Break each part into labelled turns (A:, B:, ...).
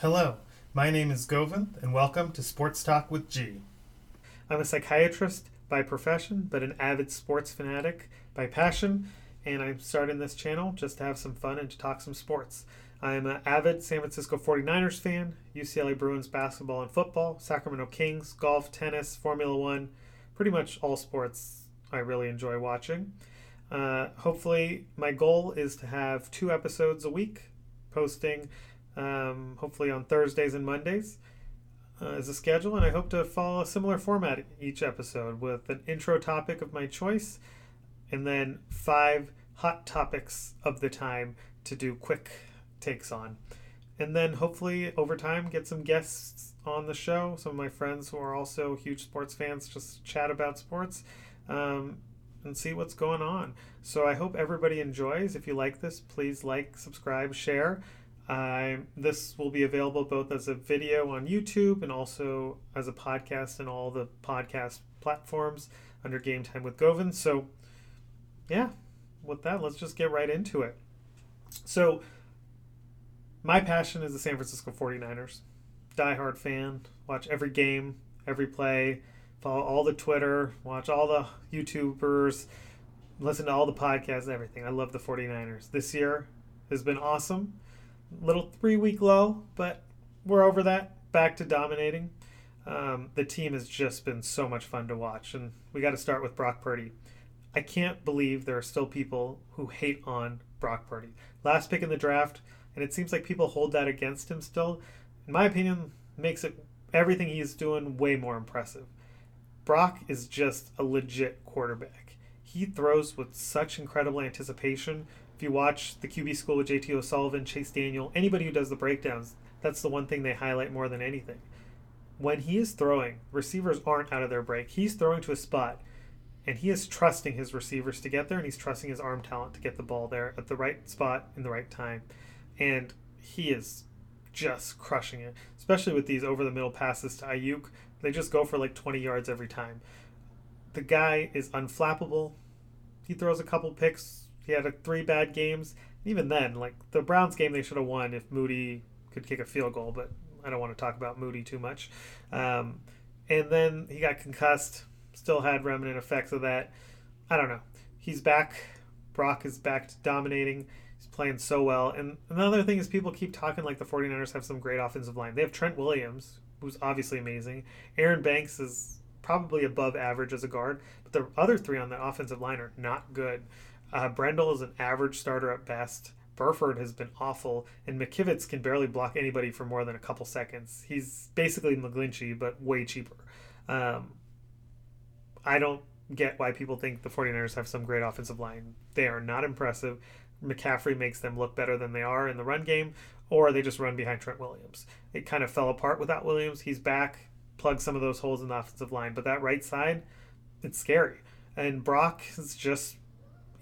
A: Hello, my name is Govind, and welcome to Sports Talk with G. I'm a psychiatrist by profession, but an avid sports fanatic by passion, and I'm starting this channel just to have some fun and to talk some sports. I'm an avid San Francisco 49ers fan, UCLA Bruins basketball and football, Sacramento Kings, golf, tennis, Formula One, pretty much all sports I really enjoy watching. Uh, hopefully, my goal is to have two episodes a week, posting um, hopefully on Thursdays and Mondays uh, as a schedule, and I hope to follow a similar format each episode with an intro topic of my choice and then five hot topics of the time to do quick takes on. And then hopefully over time get some guests on the show, some of my friends who are also huge sports fans, just chat about sports. Um, and see what's going on. So I hope everybody enjoys. If you like this, please like, subscribe, share. Uh, this will be available both as a video on YouTube and also as a podcast and all the podcast platforms under Game Time with Govind. So, yeah, with that, let's just get right into it. So, my passion is the San Francisco 49ers. Die-hard fan, watch every game, every play follow all the Twitter, watch all the YouTubers, listen to all the podcasts, everything. I love the 49ers. This year has been awesome. Little three week low, but we're over that. Back to dominating. Um, the team has just been so much fun to watch, and we got to start with Brock Purdy. I can't believe there are still people who hate on Brock Purdy. Last pick in the draft, and it seems like people hold that against him still. In my opinion, makes it everything he's doing way more impressive. Brock is just a legit quarterback. He throws with such incredible anticipation. If you watch the QB school with JT O'Sullivan, Chase Daniel, anybody who does the breakdowns, that's the one thing they highlight more than anything. When he is throwing, receivers aren't out of their break. He's throwing to a spot, and he is trusting his receivers to get there, and he's trusting his arm talent to get the ball there at the right spot in the right time. And he is just crushing it, especially with these over the middle passes to Aiyuk. They just go for like 20 yards every time. The guy is unflappable. He throws a couple picks. He had three bad games. Even then, like the Browns game, they should have won if Moody could kick a field goal, but I don't want to talk about Moody too much. Um, and then he got concussed. Still had remnant effects of that. I don't know. He's back. Brock is back to dominating. He's playing so well. And another thing is people keep talking like the 49ers have some great offensive line. They have Trent Williams, who's obviously amazing. Aaron Banks is probably above average as a guard, but the other three on the offensive line are not good. Uh, Brendel is an average starter at best. Burford has been awful, and McKivitz can barely block anybody for more than a couple seconds. He's basically McGlinchey, but way cheaper. Um, I don't get why people think the 49ers have some great offensive line. They are not impressive. McCaffrey makes them look better than they are in the run game, or they just run behind Trent Williams. It kind of fell apart without Williams. He's back, plugged some of those holes in the offensive line, but that right side, it's scary. And Brock is just,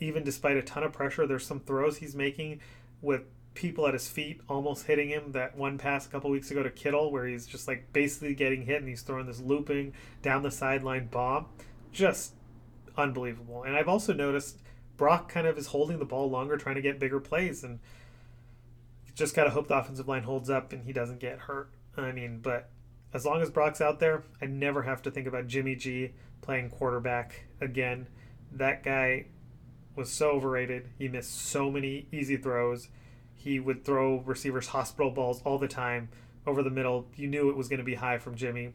A: even despite a ton of pressure, there's some throws he's making with people at his feet almost hitting him. That one pass a couple weeks ago to Kittle, where he's just like basically getting hit and he's throwing this looping down the sideline bomb. Just unbelievable. And I've also noticed Brock kind of is holding the ball longer, trying to get bigger plays, and just got to hope the offensive line holds up and he doesn't get hurt. I mean, but as long as Brock's out there, I never have to think about Jimmy G playing quarterback again. That guy was so overrated. He missed so many easy throws. He would throw receivers hospital balls all the time over the middle. You knew it was going to be high from Jimmy.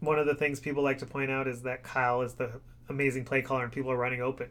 A: One of the things people like to point out is that Kyle is the amazing play caller and people are running open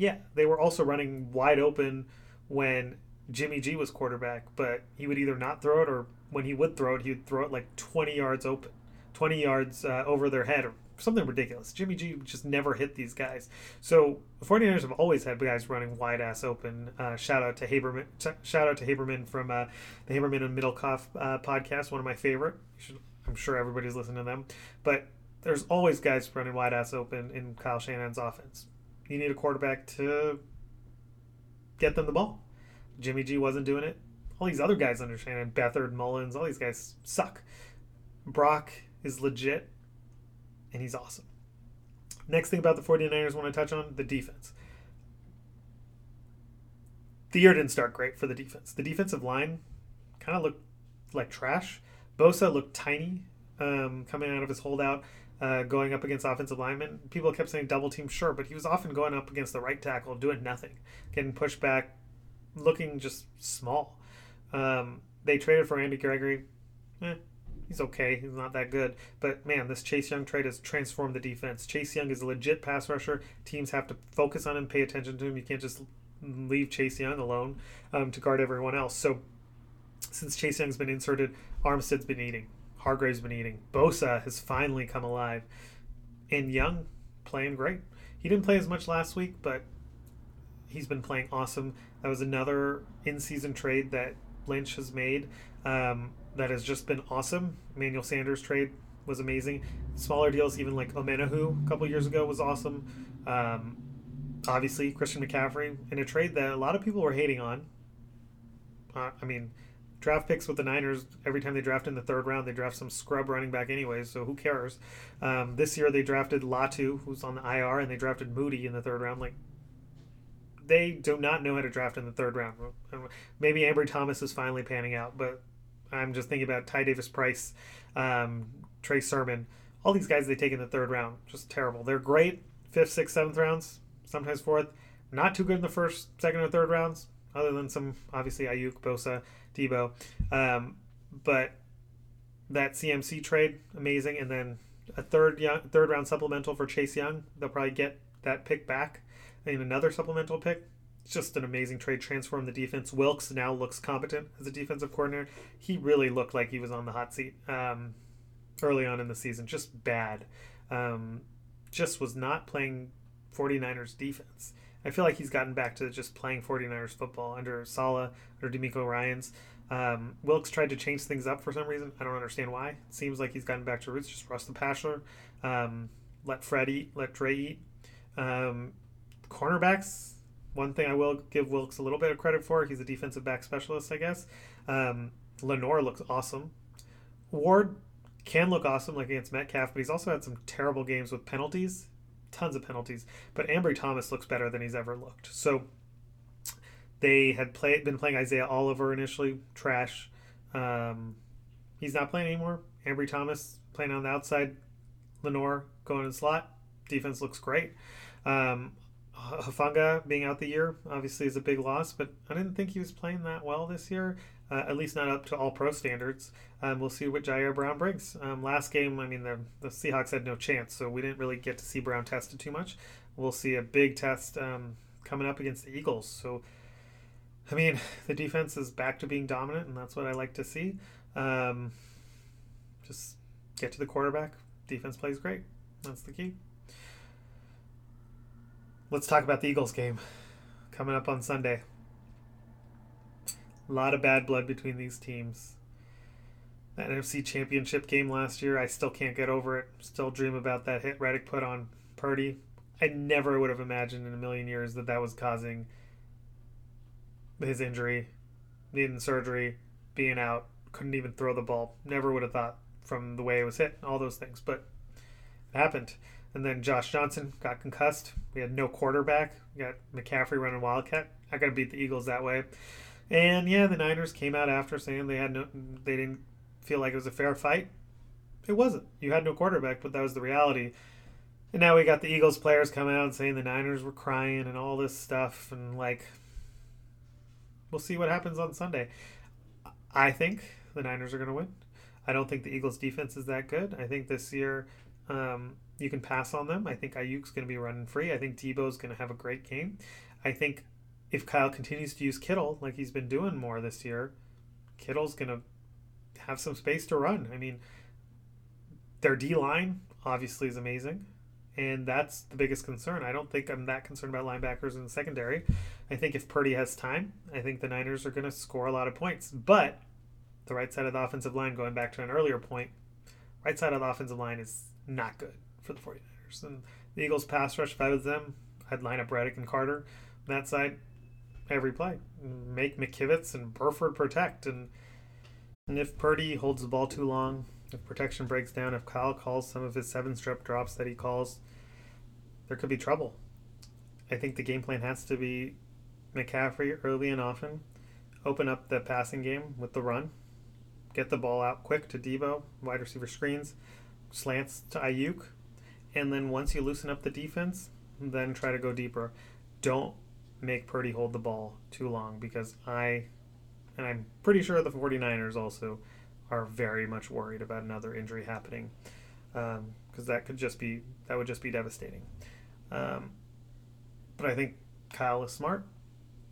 A: yeah, they were also running wide open when Jimmy G was quarterback, but he would either not throw it or when he would throw it, he would throw it like 20 yards open, 20 yards uh, over their head or something ridiculous. Jimmy G just never hit these guys. So the 49ers have always had guys running wide ass open. Uh, shout out to Haberman. Shout out to Haberman from uh, the Haberman and Middlekauff uh, podcast, one of my favorite. Should, I'm sure everybody's listening to them. But there's always guys running wide ass open in Kyle Shanahan's offense. You need a quarterback to get them the ball. Jimmy G wasn't doing it. All these other guys understand. Beathard, Mullens, all these guys suck. Brock is legit, and he's awesome. Next thing about the 49ers I want to touch on the defense. The year didn't start great for the defense. The defensive line kind of looked like trash. Bosa looked tiny um, coming out of his holdout, uh, going up against offensive linemen. People kept saying double team, sure, but he was often going up against the right tackle, doing nothing, getting pushed back, looking just small. Um, they traded for Randy Gregory. Eh, he's okay. He's not that good. But man, this Chase Young trade has transformed the defense. Chase Young is a legit pass rusher. Teams have to focus on him, pay attention to him. You can't just leave Chase Young alone um, to guard everyone else. So since Chase Young's been inserted, Armstead's been eating. Hargrave's been eating. Bosa has finally come alive. And Young playing great. He didn't play as much last week, but he's been playing awesome. That was another in season trade that Lynch has made um, that has just been awesome. Manuel Sanders trade was amazing. Smaller deals, even like Omenihu a couple years ago, was awesome. Um, obviously, Christian McCaffrey in a trade that a lot of people were hating on. Uh, I mean, draft picks with the Niners, every time they draft in the third round, they draft some scrub running back anyways, so who cares? Um, this year they drafted Latu, who's on the IR, and they drafted Moody in the third round. Like, they do not know how to draft in the third round. Maybe Ambry Thomas is finally panning out, but I'm just thinking about Ty Davis Price, um, Trey Sermon, all these guys they take in the third round. Just terrible. They're great fifth, sixth, seventh rounds, sometimes fourth. Not too good in the first, second, or third rounds, other than some obviously Aiyuk, Bosa, Deebo. Um, but that CMC trade, amazing, and then a third young, third round supplemental for Chase Young. They'll probably get that pick back in another supplemental pick. Just an amazing trade. Transform the defense. Wilks now looks competent as a defensive coordinator. He really looked like he was on the hot seat um, early on in the season. Just bad. Um, just was not playing 49ers defense. I feel like he's gotten back to just playing 49ers football under Saleh, under DeMeco Ryans. Um, Wilks tried to change things up for some reason. I don't understand why. It seems like he's gotten back to roots. Just rust the passer. Um, let Fred eat. Let Dre eat. Um, cornerbacks. One thing I will give Wilks a little bit of credit for. He's a defensive back specialist, I guess. Um, Lenoir looks awesome. Ward can look awesome, like against Metcalf, but he's also had some terrible games with penalties tons of penalties. But Ambry Thomas looks better than he's ever looked. So they had played been playing Isaiah Oliver initially, trash. Um, he's not playing anymore. Ambry Thomas playing on the outside. Lenoir going in slot. Defense looks great. Um, Hufanga being out the year obviously is a big loss, but I didn't think he was playing that well this year uh, at least not up to all pro standards. Um, we'll see what Ji'Ayir Brown brings. Um, last game, I mean, the, the Seahawks had no chance, so we didn't really get to see Brown tested too much. We'll see a big test um, coming up against the Eagles. So, I mean, the defense is back to being dominant, and that's what I like to see. Um, just get to the quarterback. Defense plays great. That's the key. Let's talk about the Eagles game coming up on Sunday. A lot of bad blood between these teams. That NFC Championship game last year, I still can't get over it. Still dream about that hit Reddick put on Purdy. I never would have imagined in a million years that that was causing his injury, needing surgery, being out, couldn't even throw the ball. Never would have thought from the way it was hit, all those things. But it happened. And then Josh Johnson got concussed. We had no quarterback. We got McCaffrey running Wildcat. I got to beat the Eagles that way. And yeah, the Niners came out after saying they had no, they didn't feel like it was a fair fight. It wasn't. You had no quarterback, but that was the reality. And now we got the Eagles players coming out and saying the Niners were crying and all this stuff, and like, we'll see what happens on Sunday. I think the Niners are going to win. I don't think the Eagles' defense is that good. I think this year um, you can pass on them. I think Aiyuk's going to be running free. I think Deebo's going to have a great game. I think if Kyle continues to use Kittle like he's been doing more this year, Kittle's going to have some space to run. I mean, their D line obviously is amazing, and that's the biggest concern. I don't think I'm that concerned about linebackers in the secondary. I think if Purdy has time, I think the Niners are going to score a lot of points. But the right side of the offensive line, going back to an earlier point, right side of the offensive line is not good for the 49ers. And the Eagles pass rush, I was them, I'd line up Reddick and Carter. On that side, every play. Make McKivitz and Burford protect. And, and if Purdy holds the ball too long, if protection breaks down, if Kyle calls some of his seven strip drops that he calls, there could be trouble. I think the game plan has to be McCaffrey early and often, open up the passing game with the run, get the ball out quick to Deebo, wide receiver screens, slants to Aiyuk, and then once you loosen up the defense, then try to go deeper. Don't make Purdy hold the ball too long because I, and I'm pretty sure the 49ers also are very much worried about another injury happening because um, that could just be that would just be devastating. Um, but I think Kyle is smart.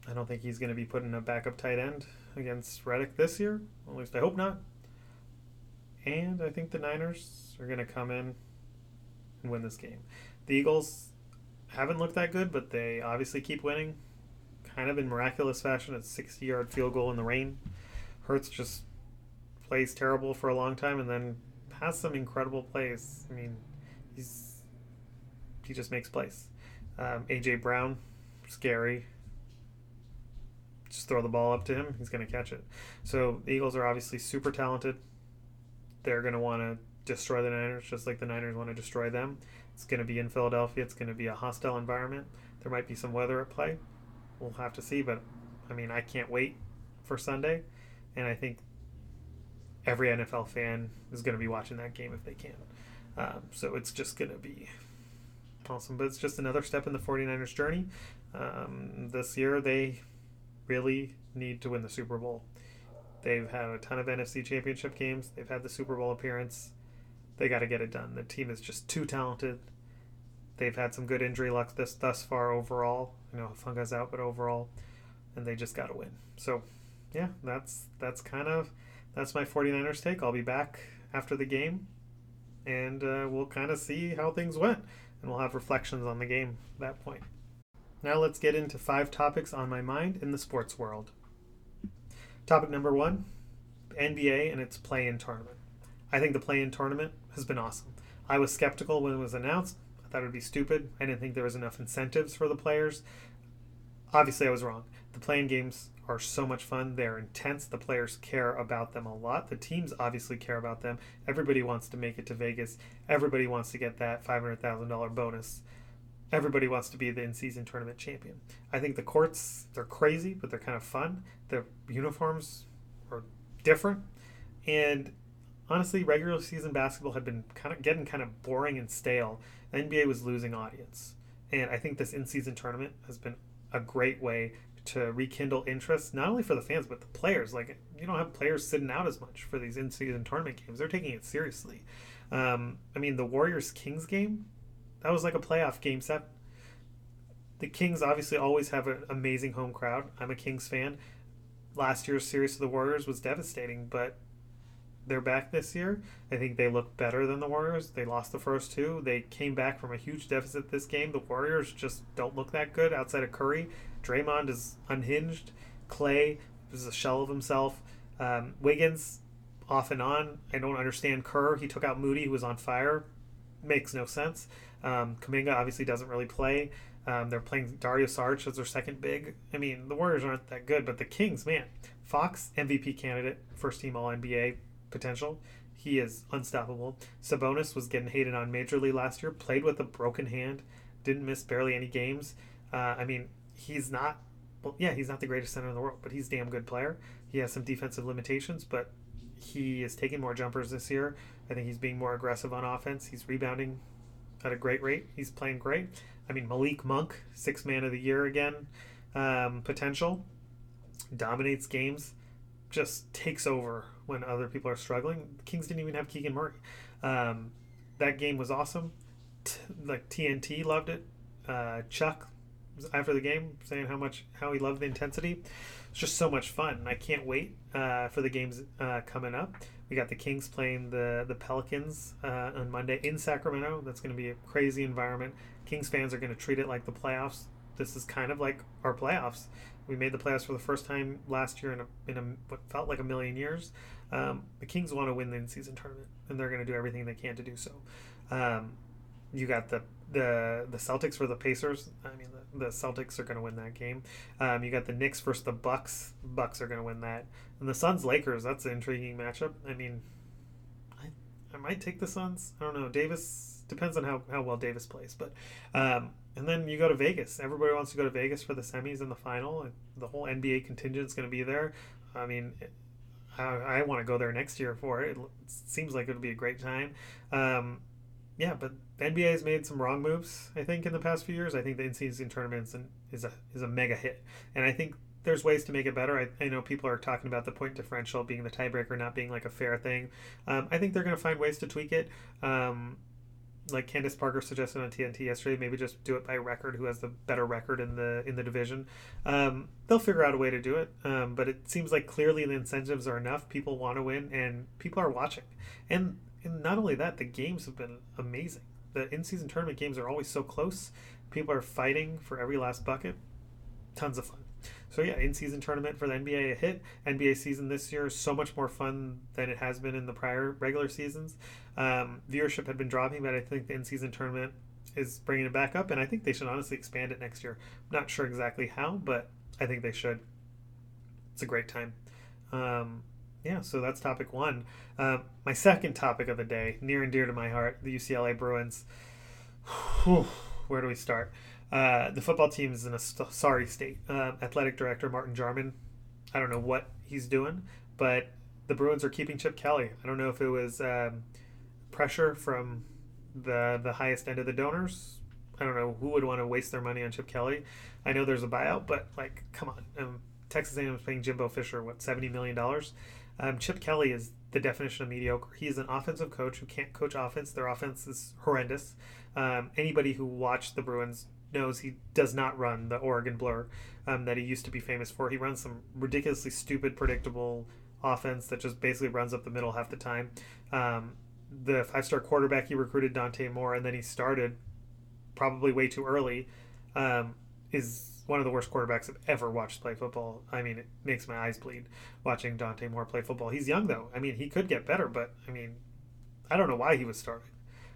A: I don't think he's going to be putting a backup tight end against Reddick this year. At least I hope not. And I think the Niners are going to come in win this game. The Eagles haven't looked that good, but they obviously keep winning, kind of in miraculous fashion. A 60 yard field goal in the rain. Hurts just plays terrible for a long time and then has some incredible plays. I mean, he's he just makes plays. Um, AJ Brown, scary. Just throw the ball up to him, he's going to catch it. So the Eagles are obviously super talented. They're going to want to destroy the Niners just like the Niners want to destroy them. It's going to be in Philadelphia. It's going to be a hostile environment. There might be some weather at play. We'll have to see, but I mean, I can't wait for Sunday, and I think every NFL fan is going to be watching that game if they can. Um, so it's just going to be awesome. But it's just another step in the 49ers journey. Um, this year, they really need to win the Super Bowl. They've had a ton of NFC championship games, they've had the Super Bowl appearance. They got to get it done. The team is just too talented. They've had some good injury luck this thus far overall. You know, Funga's out, but overall, and they just got to win. So, yeah, that's that's kind of that's my 49ers take. I'll be back after the game, and uh, we'll kind of see how things went, and we'll have reflections on the game at that point. Now let's get into five topics on my mind in the sports world. Topic number one NBA and its play in tournament. I think the play in tournament has been awesome. I was skeptical when it was announced. I thought it would be stupid. I didn't think there was enough incentives for the players. Obviously, I was wrong. The playing games are so much fun. They're intense. The players care about them a lot. The teams obviously care about them. Everybody wants to make it to Vegas. Everybody wants to get that $500,000 bonus everybody wants to be the in-season tournament champion. I think the courts they're crazy, but they're kind of fun. The uniforms are different, and honestly, regular season basketball had been kind of getting kind of boring and stale. The NBA was losing audience, and I think this in-season tournament has been a great way to rekindle interest not only for the fans but the players. Like you don't have players sitting out as much for these in-season tournament games; they're taking it seriously. Um, I mean, the Warriors Kings game that was like a playoff game set. The Kings obviously always have an amazing home crowd. I'm a Kings fan. Last year's series of the Warriors was devastating, but they're back this year. I think they look better than the Warriors. They lost the first two. They came back from a huge deficit this game. The Warriors just don't look that good outside of Curry. Draymond is unhinged. Clay is a shell of himself. Um, Wiggins, off and on. I don't understand Kerr. He took out Moody, who was on fire. Makes no sense. Um, Kuminga obviously doesn't really play. Um, they're playing Dario Saric as their second big. I mean, the Warriors aren't that good, but the Kings, man, Fox MVP candidate, first team All NBA potential. He is unstoppable. Sabonis was getting hated on majorly last year. Played with a broken hand, didn't miss barely any games. Uh, I mean, he's not. Well, yeah, he's not the greatest center in the world, but he's damn good player. He has some defensive limitations, but he is taking more jumpers this year. I think he's being more aggressive on offense. He's rebounding at a great rate. He's playing great. I mean, Malik Monk, six man of the year again, um, potential, dominates games, just takes over when other people are struggling. The Kings didn't even have Keegan Murray. Um, that game was awesome. T- like TNT loved it. Uh, Chuck after the game saying how much how he loved the intensity. It's just so much fun. I can't wait uh, for the games uh, coming up. We got the Kings playing the the Pelicans uh, on Monday in Sacramento. That's going to be a crazy environment. Kings fans are going to treat it like the playoffs. This is kind of like our playoffs. We made the playoffs for the first time last year in a, in a what felt like a million years. Um, the Kings want to win the in-season tournament, and they're going to do everything they can to do so. Um, you got the the the Celtics for the Pacers. I mean, the, the Celtics are going to win that game. Um, you got the Knicks versus the Bucks. Bucks are going to win that. And the Suns Lakers. That's an intriguing matchup. I mean, I I might take the Suns. I don't know. Davis depends on how, how well Davis plays, but um, and then you go to Vegas. Everybody wants to go to Vegas for the semis and the final. The whole NBA contingent is going to be there. I mean, I, I want to go there next year for it. It seems like it would be a great time. Um, yeah, but NBA has made some wrong moves. I think in the past few years. I think the in-season tournaments is a is a mega hit, and I think there's ways to make it better. I, I know people are talking about the point differential being the tiebreaker, not being like a fair thing. Um, I think they're going to find ways to tweak it. Um, like Candace Parker suggested on TNT yesterday, maybe just do it by record. Who has the better record in the in the division? Um, they'll figure out a way to do it. Um, but it seems like clearly the incentives are enough. People want to win, and people are watching. And and not only that, the games have been amazing. The in season tournament games are always so close. People are fighting for every last bucket. Tons of fun. So yeah, in-season tournament for the NBA a hit. NBA season this year is so much more fun than it has been in the prior regular seasons. Um, viewership had been dropping, but I think the in-season tournament is bringing it back up, and I think they should honestly expand it next year. I'm not sure exactly how, but I think they should. It's a great time. Um, yeah, so that's topic one. Uh, my second topic of the day, near and dear to my heart, the UCLA Bruins. Whew, where do we start? Uh, the football team is in a st- sorry state. Uh, athletic director Martin Jarmond, I don't know what he's doing, but the Bruins are keeping Chip Kelly. I don't know if it was um, pressure from the the highest end of the donors. I don't know who would want to waste their money on Chip Kelly. I know there's a buyout, but like, come on. Um, Texas A&M is paying Jimbo Fisher what seventy million dollars. Um, Chip Kelly is the definition of mediocre. He's an offensive coach who can't coach offense. Their offense is horrendous. Um, anybody who watched the Bruins knows he does not run the Oregon blur um, that he used to be famous for. He runs some ridiculously stupid, predictable offense that just basically runs up the middle half the time. Um, the five star quarterback he recruited, Dante Moore, and then he started probably way too early, um, is one of the worst quarterbacks I've ever watched play football. I mean, it makes my eyes bleed watching Dante Moore play football. He's young, though. I mean, he could get better, but I mean, I don't know why he was starting.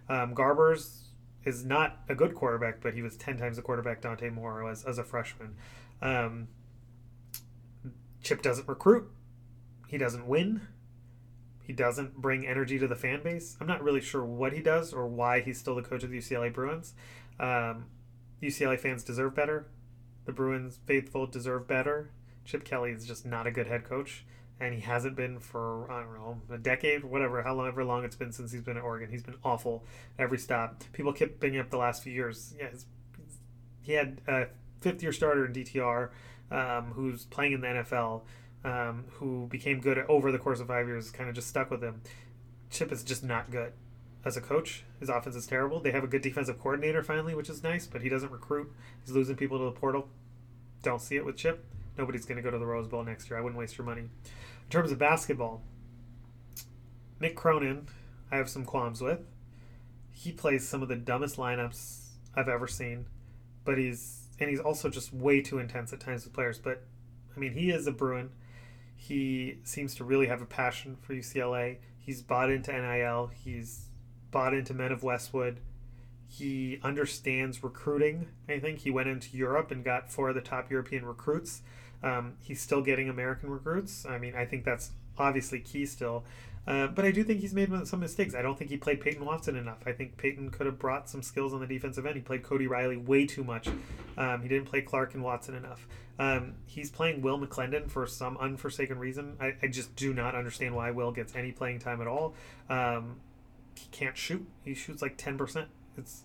A: Um, Garbers is not a good quarterback, but he was ten times the quarterback Dante Moore was as a freshman. Um, Chip doesn't recruit. He doesn't win. He doesn't bring energy to the fan base. I'm not really sure what he does or why he's still the coach of the UCLA Bruins. Um, UCLA fans deserve better. The Bruins faithful deserve better. Chip Kelly is just not a good head coach and he hasn't been for I don't know a decade, whatever, however long it's been since he's been at Oregon. He's been awful every stop. People kept bringing up the last few years. Yeah, he had a fifth year starter in DTR, um, who's playing in the NFL, um, who became good over the course of five years. Kind of just stuck with him. Chip is just not good as a coach. His offense is terrible. They have a good defensive coordinator finally, which is nice, but he doesn't recruit. He's losing people to the portal. Don't see it with Chip. Nobody's going to go to the Rose Bowl next year. I wouldn't waste your money. In terms of basketball, Mick Cronin, I have some qualms with. He plays some of the dumbest lineups I've ever seen, but he's and he's also just way too intense at times with players. But I mean, he is a Bruin. He seems to really have a passion for UCLA. He's bought into NIL. He's bought into Men of Westwood. He understands recruiting. I think he went into Europe and got four of the top European recruits. Um, he's still getting American recruits. I mean, I think that's obviously key still. Uh, but I do think he's made some mistakes. I don't think he played Peyton Watson enough. I think Peyton could have brought some skills on the defensive end. He played Cody Riley way too much. Um, he didn't play Clark and Watson enough. Um, he's playing Will McClendon for some unforsaken reason. I, I, just do not understand why Will gets any playing time at all. Um, he can't shoot. He shoots like 10%. It's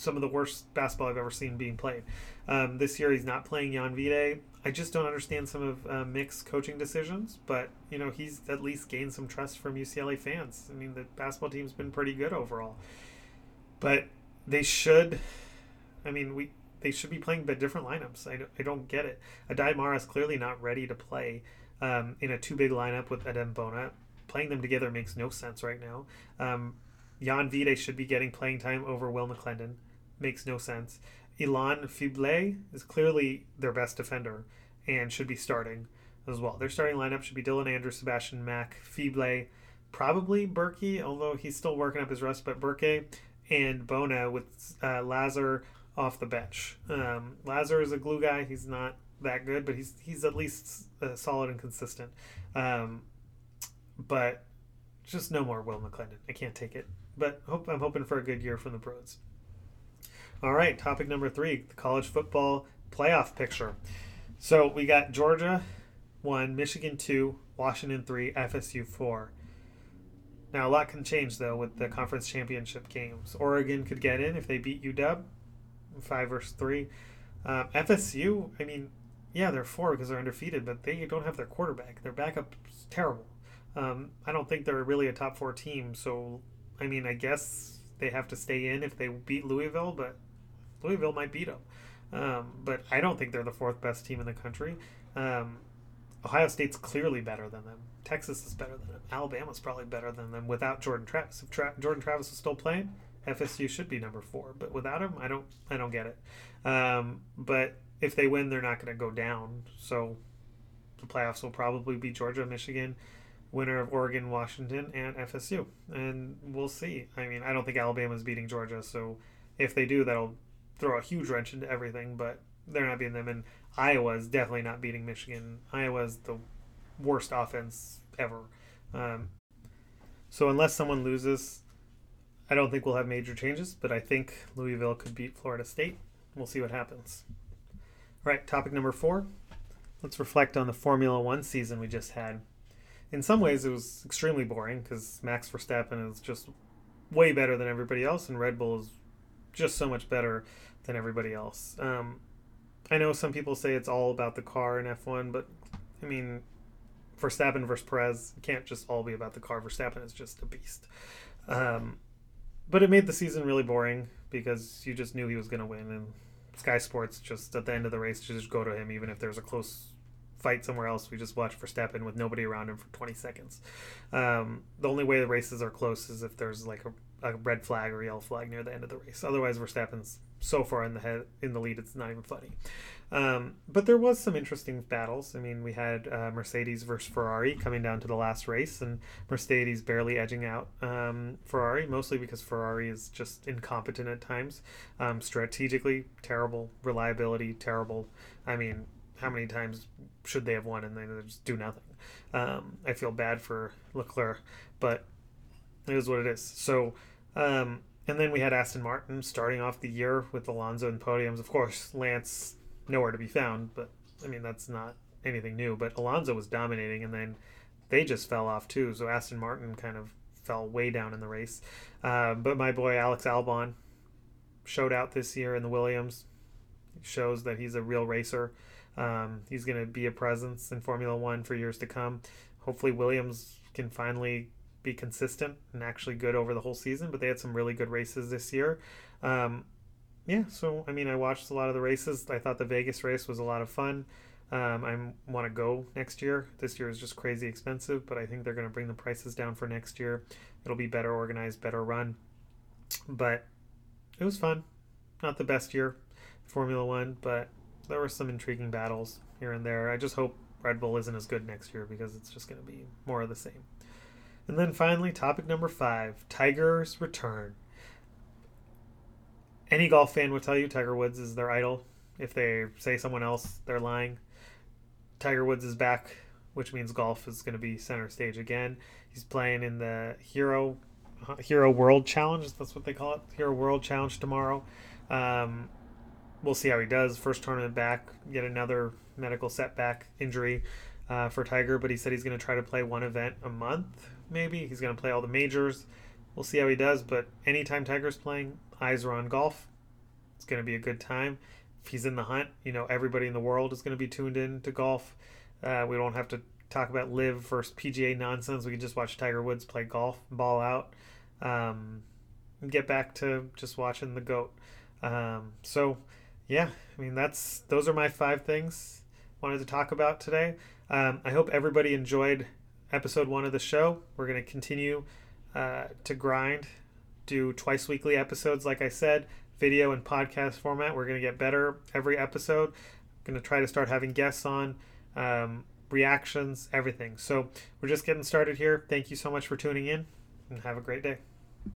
A: some of the worst basketball I've ever seen being played. Um, this year he's not playing Jan Vide. I just don't understand some of uh, Mick's coaching decisions, but you know he's at least gained some trust from UCLA fans. I mean the basketball team's been pretty good overall, but they should. I mean we they should be playing but different lineups. I, I don't get it. Aday Mara is clearly not ready to play um, in a too big lineup with Adem Bona. Playing them together makes no sense right now. Um, Jan Vide should be getting playing time over Will McClendon makes no sense. Ilane Fibleuil is clearly their best defender and should be starting as well. Their starting lineup should be Dylan Andrews, Sebastian Mack, Fibleuil, probably Berke, although he's still working up his rust, but Berke and Bona with uh, Lazar off the bench. Um, Lazar is a glue guy. He's not that good, but he's he's at least uh, solid and consistent. Um, but just no more Will McClendon. I can't take it. But hope I'm hoping for a good year from the pros. All right, topic number three the college football playoff picture. So we got Georgia one, Michigan two, Washington 3, FSU 4. Now, a lot can change, though, with the conference championship games. Oregon could get in if they beat UW, 5 versus 3. Um, FSU, I mean, yeah, they're 4 because they're undefeated, but they don't have their quarterback. Their backup's terrible. Um, I don't think they're really a top 4 team, so, I mean, I guess they have to stay in if they beat Louisville, but Louisville might beat them. Um, but I don't think they're the fourth best team in the country. Um, Ohio State's clearly better than them. Texas is better than them. Alabama's probably better than them without Jordan Travis. If Tra- Jordan Travis is still playing, FSU should be number four. But without him, I don't I don't get it. Um, but if they win, they're not going to go down. So the playoffs will probably be Georgia, Michigan, winner of Oregon, Washington, and FSU. And we'll see. I mean, I don't think Alabama's beating Georgia. So if they do, that'll throw a huge wrench into everything. But they're not beating them. And Iowa's definitely not beating Michigan. Iowa's the worst offense ever. Um, so unless someone loses, I don't think we'll have major changes. But I think Louisville could beat Florida State. We'll see what happens. All right, topic number four. Let's reflect on the Formula One season we just had. In some ways, it was extremely boring because Max Verstappen is just way better than everybody else, and Red Bull is just so much better than everybody else. Um, I know some people say it's all about the car in F1, but I mean, Verstappen versus Perez can't just all be about the car. Verstappen is just a beast. Um, but it made the season really boring because you just knew he was going to win, and Sky Sports just at the end of the race just go to him, even if there's a close fight somewhere else. We just watch Verstappen with nobody around him for 20 seconds. Um, the only way the races are close is if there's like a, a red flag or yellow flag near the end of the race. Otherwise, Verstappen's so far in the head in the lead, it's not even funny. Um, but there was some interesting battles. I mean, we had uh, Mercedes versus Ferrari coming down to the last race, and Mercedes barely edging out um, Ferrari, mostly because Ferrari is just incompetent at times. Um, strategically, terrible. Reliability, terrible. I mean, how many times should they have won and they just do nothing? Um, I feel bad for Leclerc, but it is what it is. So, um, and then we had Aston Martin starting off the year with Alonso and podiums. Of course, Lance nowhere to be found, but I mean that's not anything new. But Alonso was dominating, and then they just fell off too. So Aston Martin kind of fell way down in the race. Uh, but my boy Alex Albon showed out this year in the Williams. Shows that he's a real racer. Um, he's going to be a presence in Formula One for years to come. Hopefully, Williams can finally be consistent and actually good over the whole season. But they had some really good races this year. Um, yeah, so I mean, I watched a lot of the races. I thought the Vegas race was a lot of fun. Um, I want to go next year. This year is just crazy expensive, but I think they're going to bring the prices down for next year. It'll be better organized, better run. But it was fun. Not the best year, Formula One, but there were some intriguing battles here and there. I just hope Red Bull isn't as good next year because it's just going to be more of the same. And then finally, topic number five Tiger's return. Any golf fan would tell you Tiger Woods is their idol. If they say someone else, they're lying. Tiger Woods is back, which means golf is going to be center stage again. He's playing in the Hero Hero World Challenge. That's what they call it. Hero World Challenge tomorrow. Um, we'll see how he does. First tournament back, yet another medical setback injury uh, for Tiger, but he said he's going to try to play one event a month, maybe. He's going to play all the majors. We'll see how he does, but anytime Tiger's playing, eyes are on golf. It's going to be a good time. If he's in the hunt, you know, everybody in the world is going to be tuned in to golf. Uh, we don't have to talk about LIV versus PGA nonsense. We can just watch Tiger Woods play golf, ball out, um, and get back to just watching the GOAT. Um, so, yeah, I mean, that's those are my five things I wanted to talk about today. Um, I hope everybody enjoyed episode one of the show. We're going to continue uh, to grind, do twice weekly episodes, like I said, video and podcast format. We're going to get better every episode. Going to try to start having guests on, um, reactions, everything. So we're just getting started here. Thank you so much for tuning in and have a great day.